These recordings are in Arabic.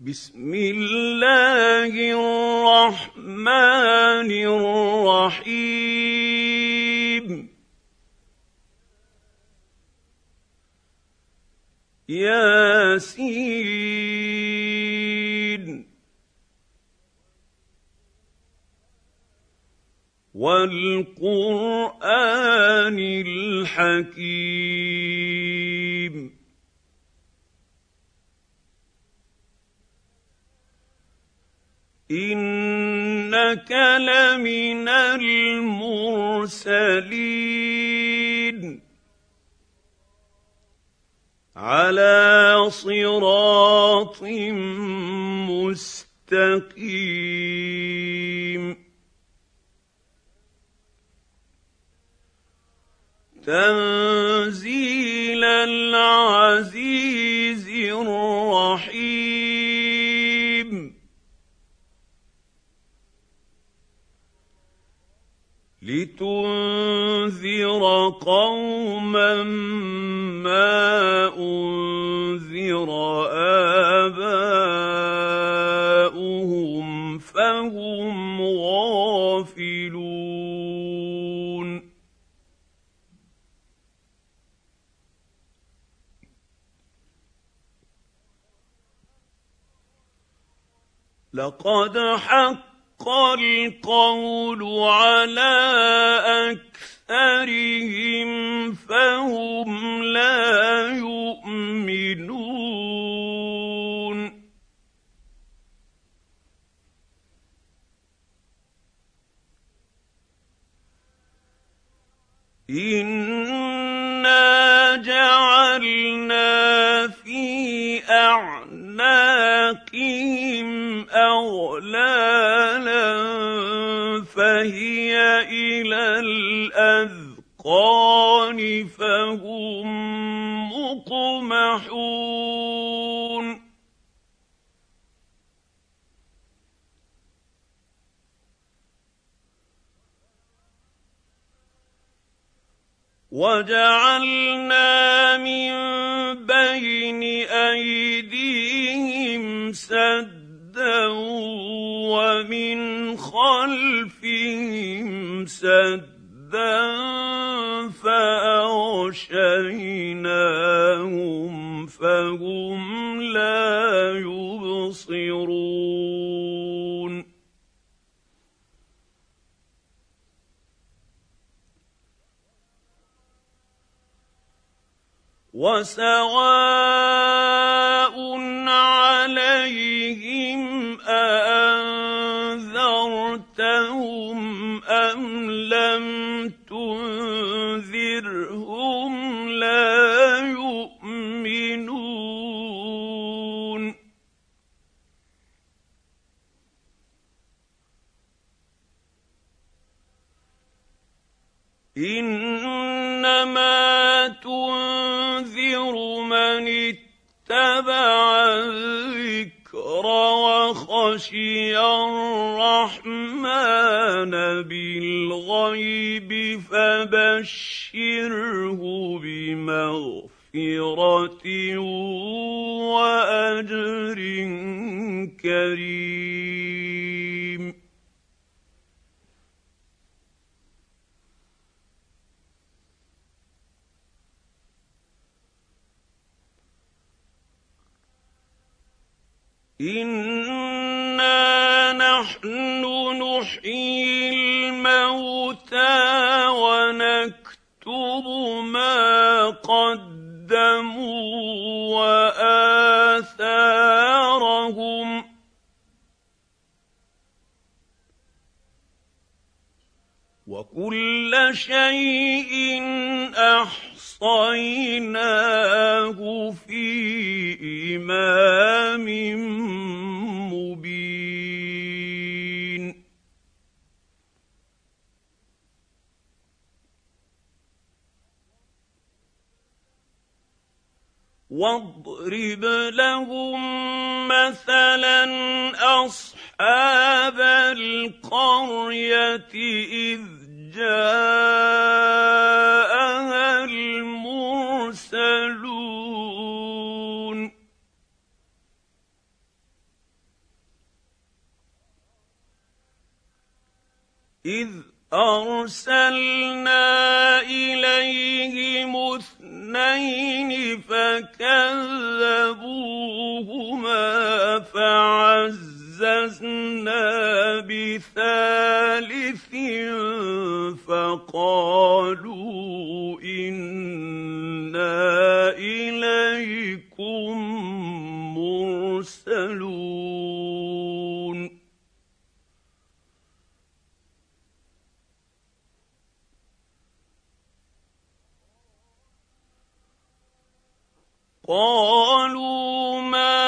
بسم الله الرحمن الرحيم. ياسين. والقرآن الحكيم. انك لمن المرسلين على صراط مستقيم تنزيل العزيز الرحيم لتنذر قوما ما انذر اباؤهم فهم غافلون لقد حق القول على أكثرهم فهم لا يؤمنون. أنا في اعناقهم اغلالا فهي إلى الاذقان فهم مقمحون وجعلنا من بين أيديهم سدا ومن خلفهم سدا فأغشيناهم فهم لا يبصرون وسواء عليهم اانذرتهم الرحمن بالغيب فبشره بمغفره واجر كريم نحن نحيي الموتى ونكتب ما قدموا وآثارهم. وكل شيء أحصيناه في إمام واضرب لهم مثلا أصحاب القرية إذ جاءها المرسلون. إذ أرسلنا إليهم اثنين فكذبوهما فعززنا بثالث فقالوا إنا إليكم مرسلون. قالوا ما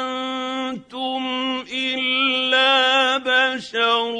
أنتم إلا بشر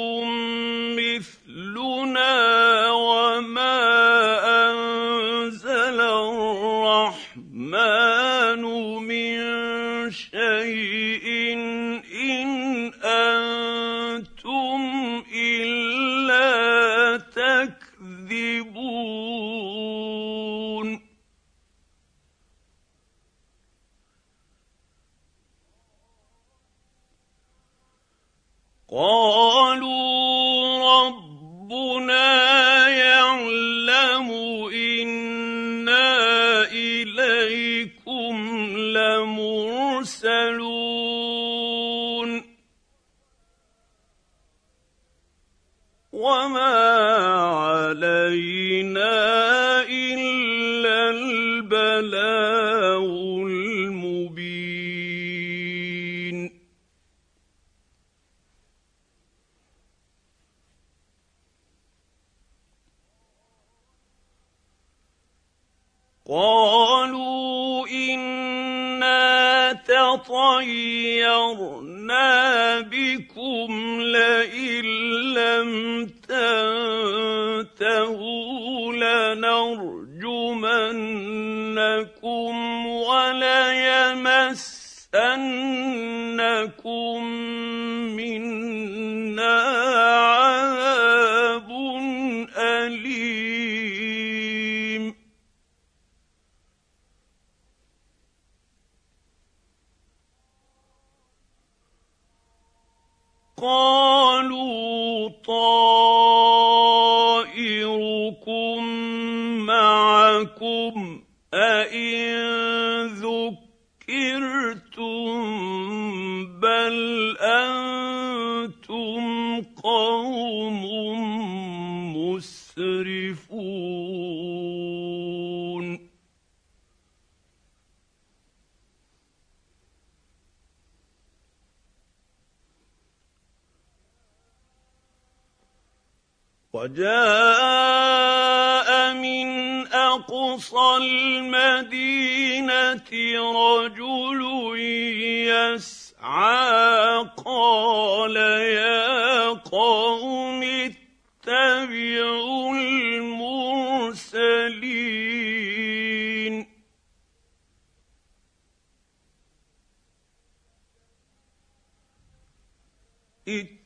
بكم لئن لم وجاء من أقصى المدينة رجل يسعى قال يا قوم اتبعوا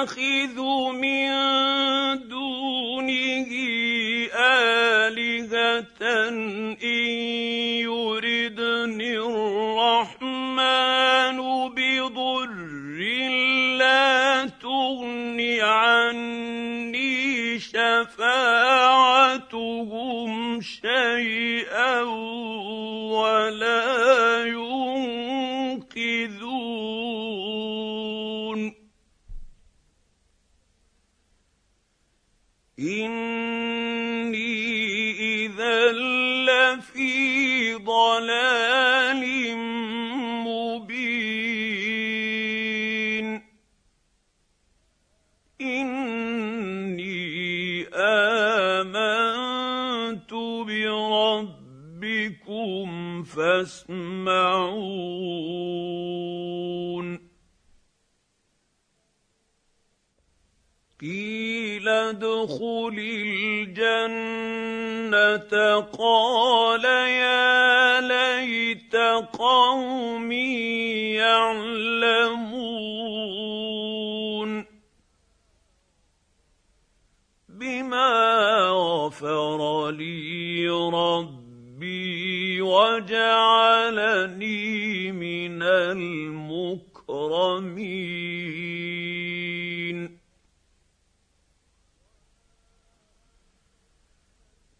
أأتخذ يسمعون. قيل ادخل الجنة. قال يا ليت قومي يعلمون. بما غفر لي ربي وجعلني من المكرمين.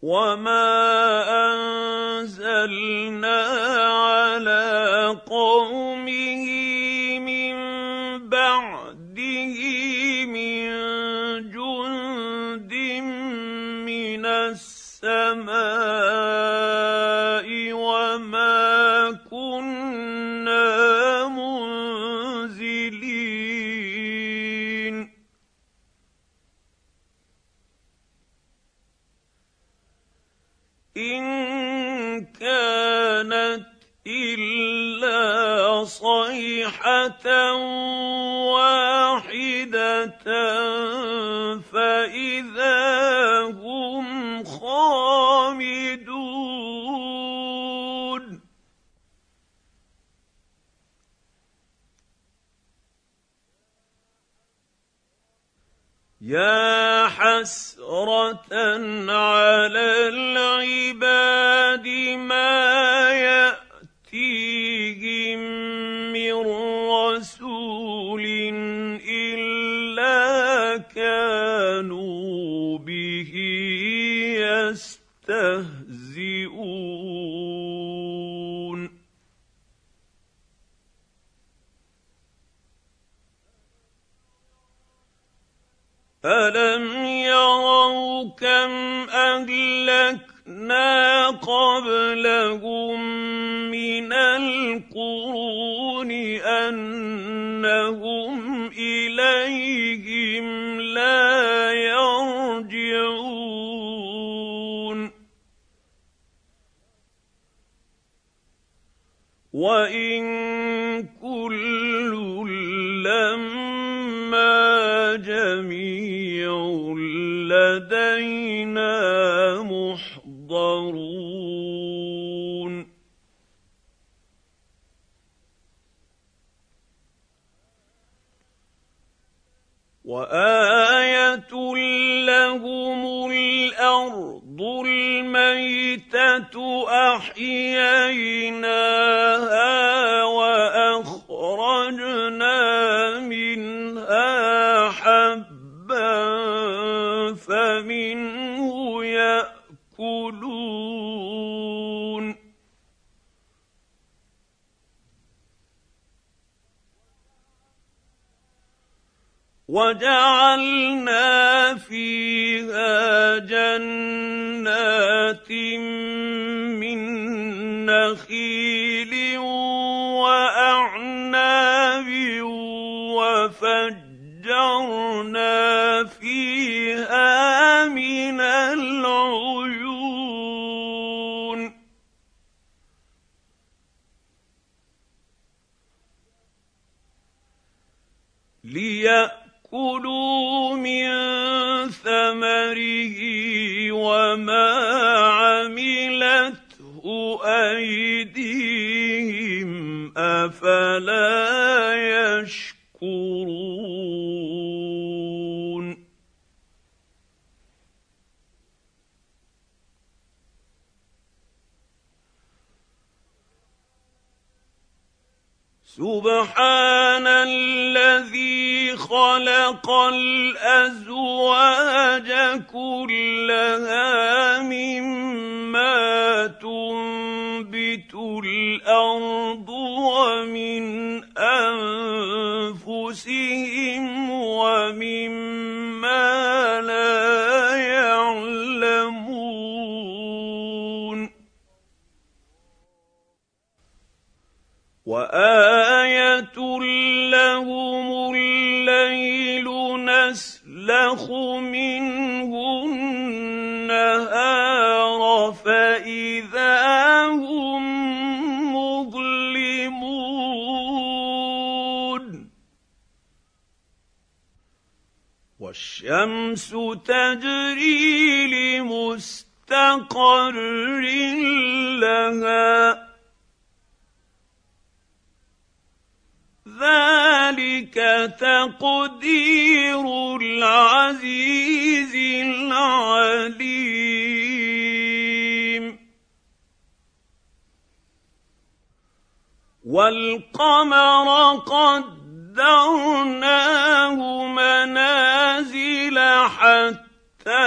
وما أنزلنا على قومه من بعده من جند من السماء. صيحه واحدة فإذا هم خامدون. يا حسرة على به يستهزئون. الم يروا كم اهلكنا قبلهم من القرون انهم اليهم لا يرجعون. وان كل لما جميع لدينا محضرون وايه لهم الأرض الميته احييناها وما النَّهَارَ فَإِذَا هُم مُّظْلِمُونَ. وَالشَّمْسُ تَجْرِي لِمُسْتَقَرٍّ لَّهَا. ذلك تقدير العزيز العليم. والقمر قدرناه منازل حتى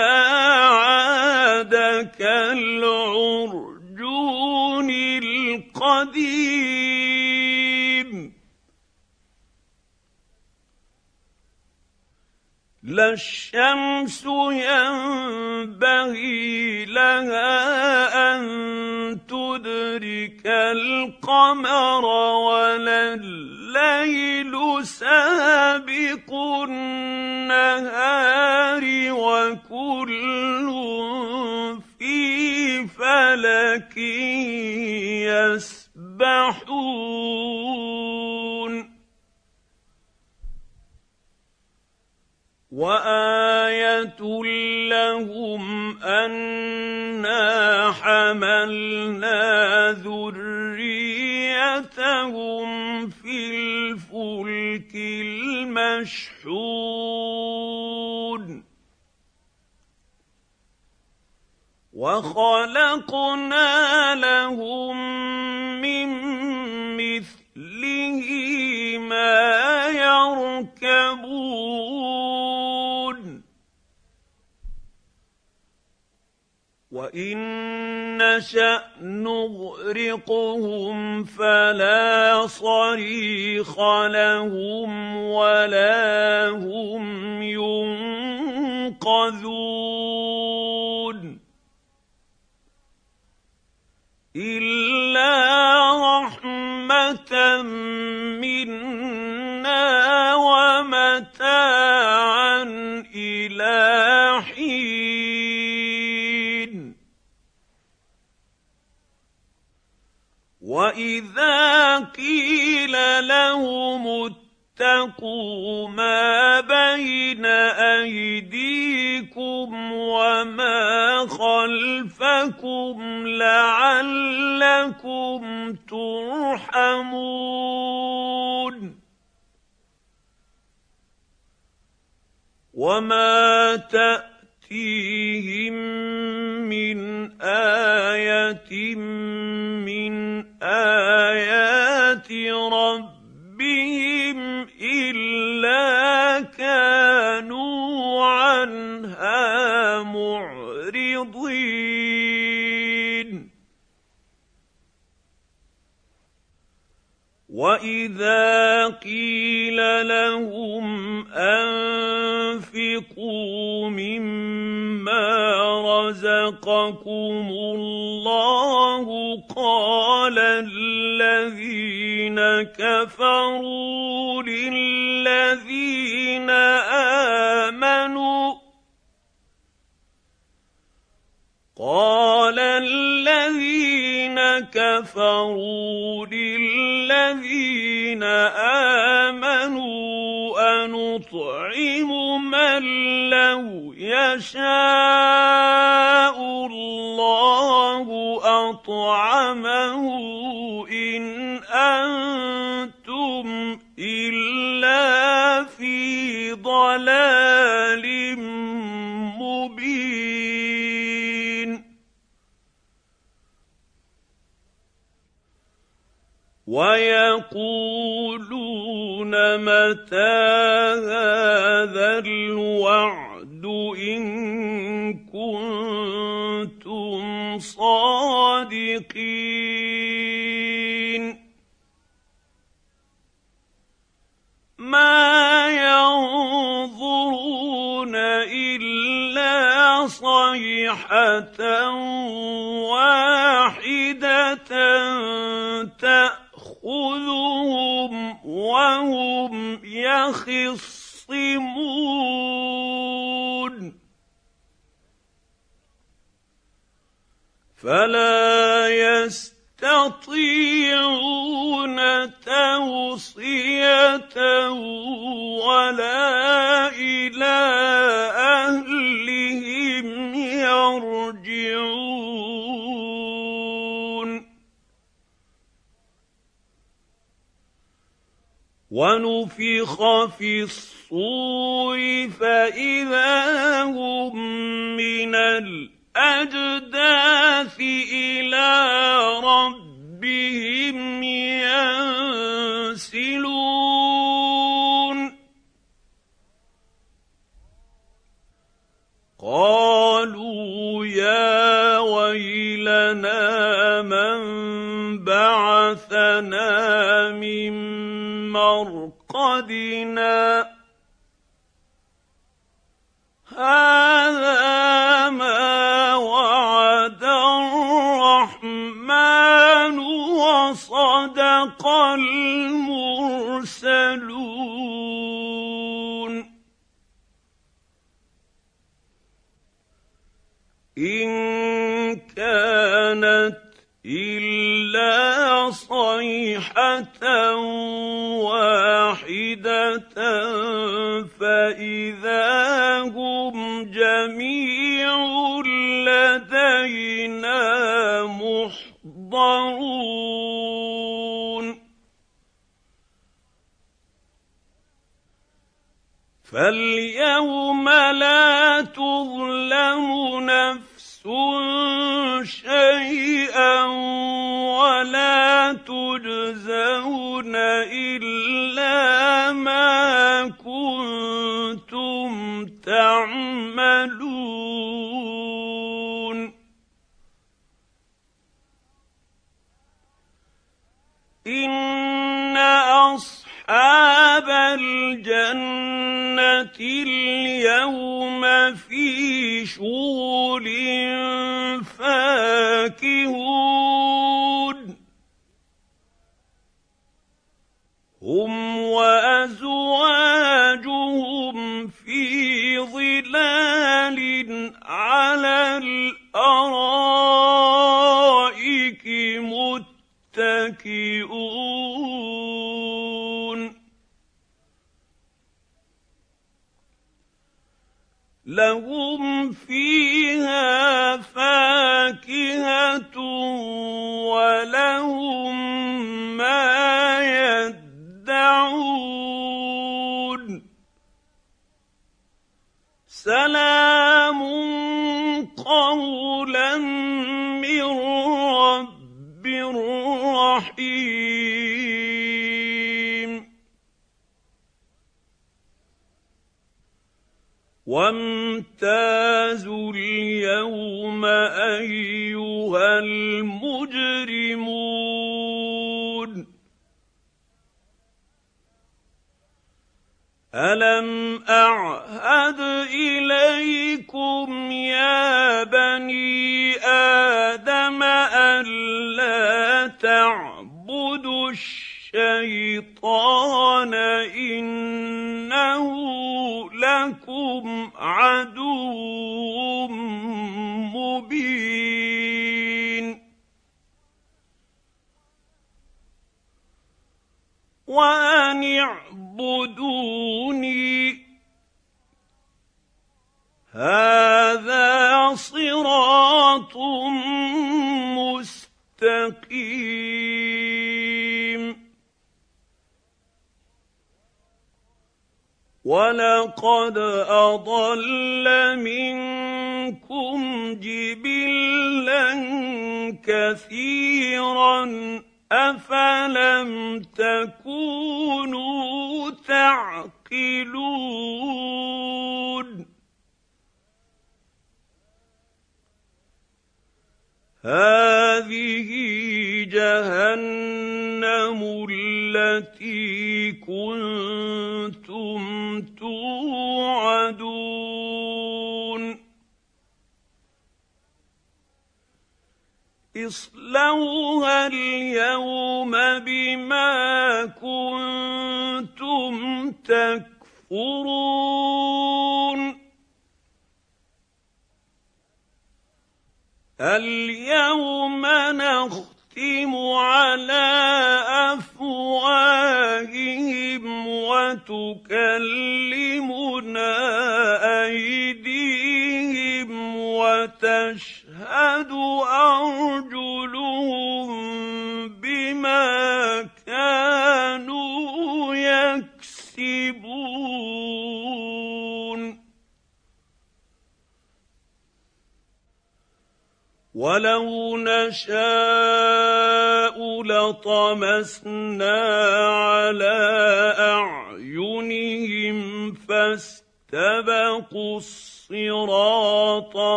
عاد كالعرجون القديم. لا الشمس ينبغي لها أن تدرك القمر ولا الليل سابق النهار. وايه لهم أنا حملنا ذريتهم في الفلك المشحون. وخلقنا لهم وان نشا نغرقهم فلا صريخ لهم ولا هم ينقذون الا رحمه منا واذا قيل لهم اتقوا ما بين ايديكم وما خلفكم لعلكم ترحمون وما تاتيهم من إيه لهم أنفقوا مما رزقكم الله قال الذين كفروا للذين آمنوا قال الذين كفروا للذين انطعم من لو يشاء الله أطعمه إن أنتم إلا في ضلال ويقولون متى هذا الوعد إن كنتم صادقين؟ ما ينظرون إلا صيحة واحدة تأ يخصمون. فلا يستطيعون توصية ولا إلى ونفخ في الصور فإذا هم من الأجداث إلى ربهم ينسلون. قالوا يا ويلنا من بعثنا من مرقدنا هذا ما وعد الرحمن وصدق المرسلون. إن كانت إلا صيحة جميع لدينا محضرون. فاليوم لا تظلم نفس شيئا ولا تجزون إلا ما تعملون. إن أصحاب الجنة اليوم في شغل فاكهون. ظلال على الأرائك متكئون. لهم فيها فاكهة ولهم سلام قولا من رب رحيم. وامتازوا اليوم أيها المجرمون. الم اعهد اليكم يا بني آدم الا تعبدوا الشيطان انه لكم عدو مبين وان اعبدوني هذا صراط مستقيم. ولقد أضل منكم جبلا كثيرا. افلم تكونوا تعقلون هذه جهنم التي كنتم توعدون اصلوها اليوم بما كنتم تكفرون. اليوم نختم على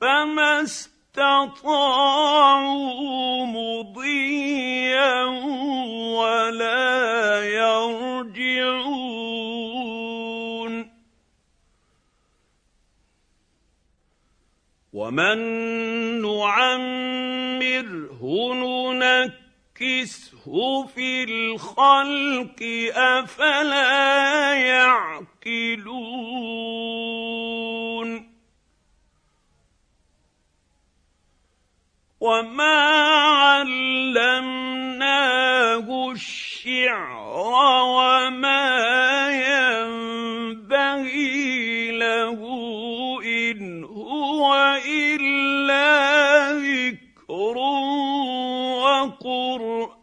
فما استطاعوا مضيا ولا يرجعون. ومن نعمره ننكسه في الخلق أفلا يعقلون. وما علمناه الشعر وما ينبغي له ان هو الا ذكر وقران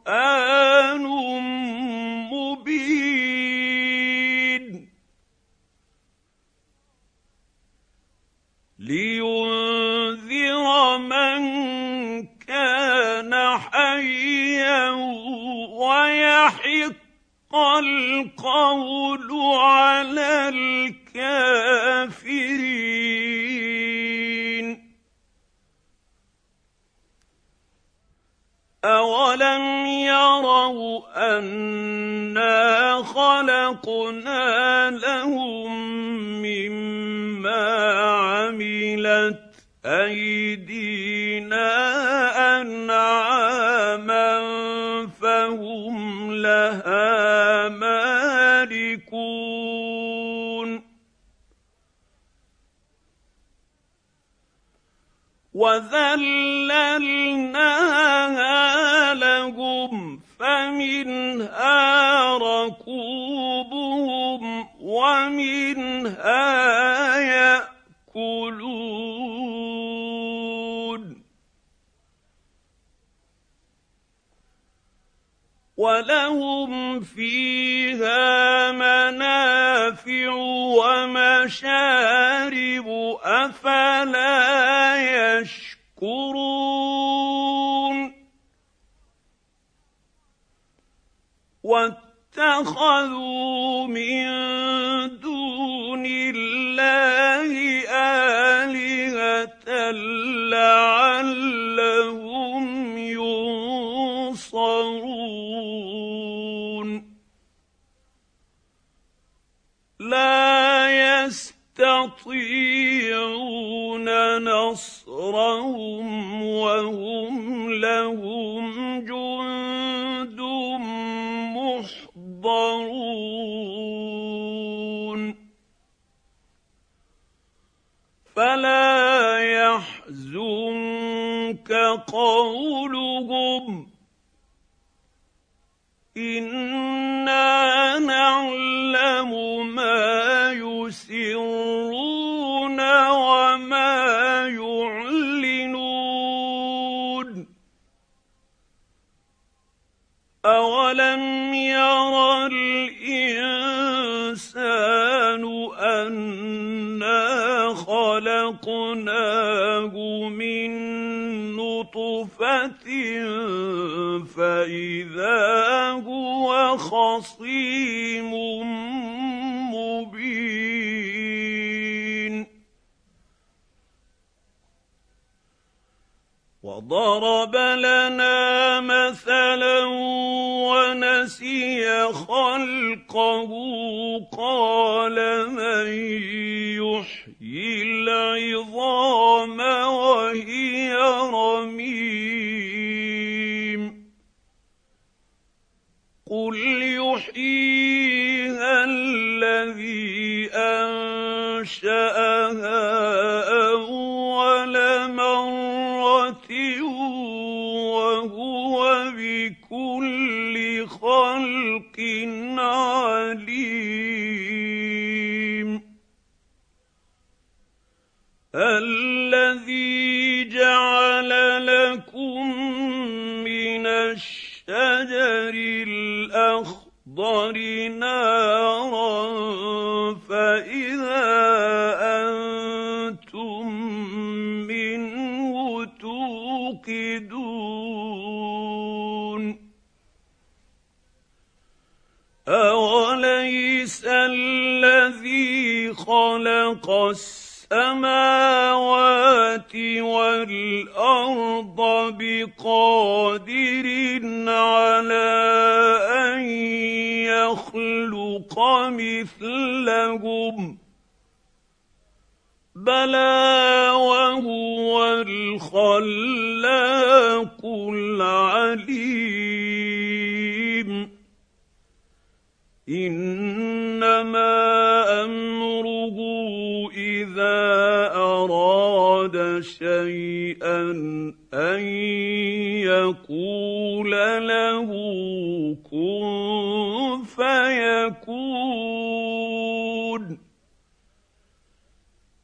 ولهم فيها منافع ومشارب أفلا يشكرون. واتخذوا من يحزنك قولهم أنا فاذا هو خصيم مبين وضرب لنا مثلا ونسي خلقه قال من يحيي العظام وهي رميم يحييها بقادر على أن يخلق مثلهم بلى وهو الخلاق العليم إنما أراد شيئا أن يقول له كن فيكون.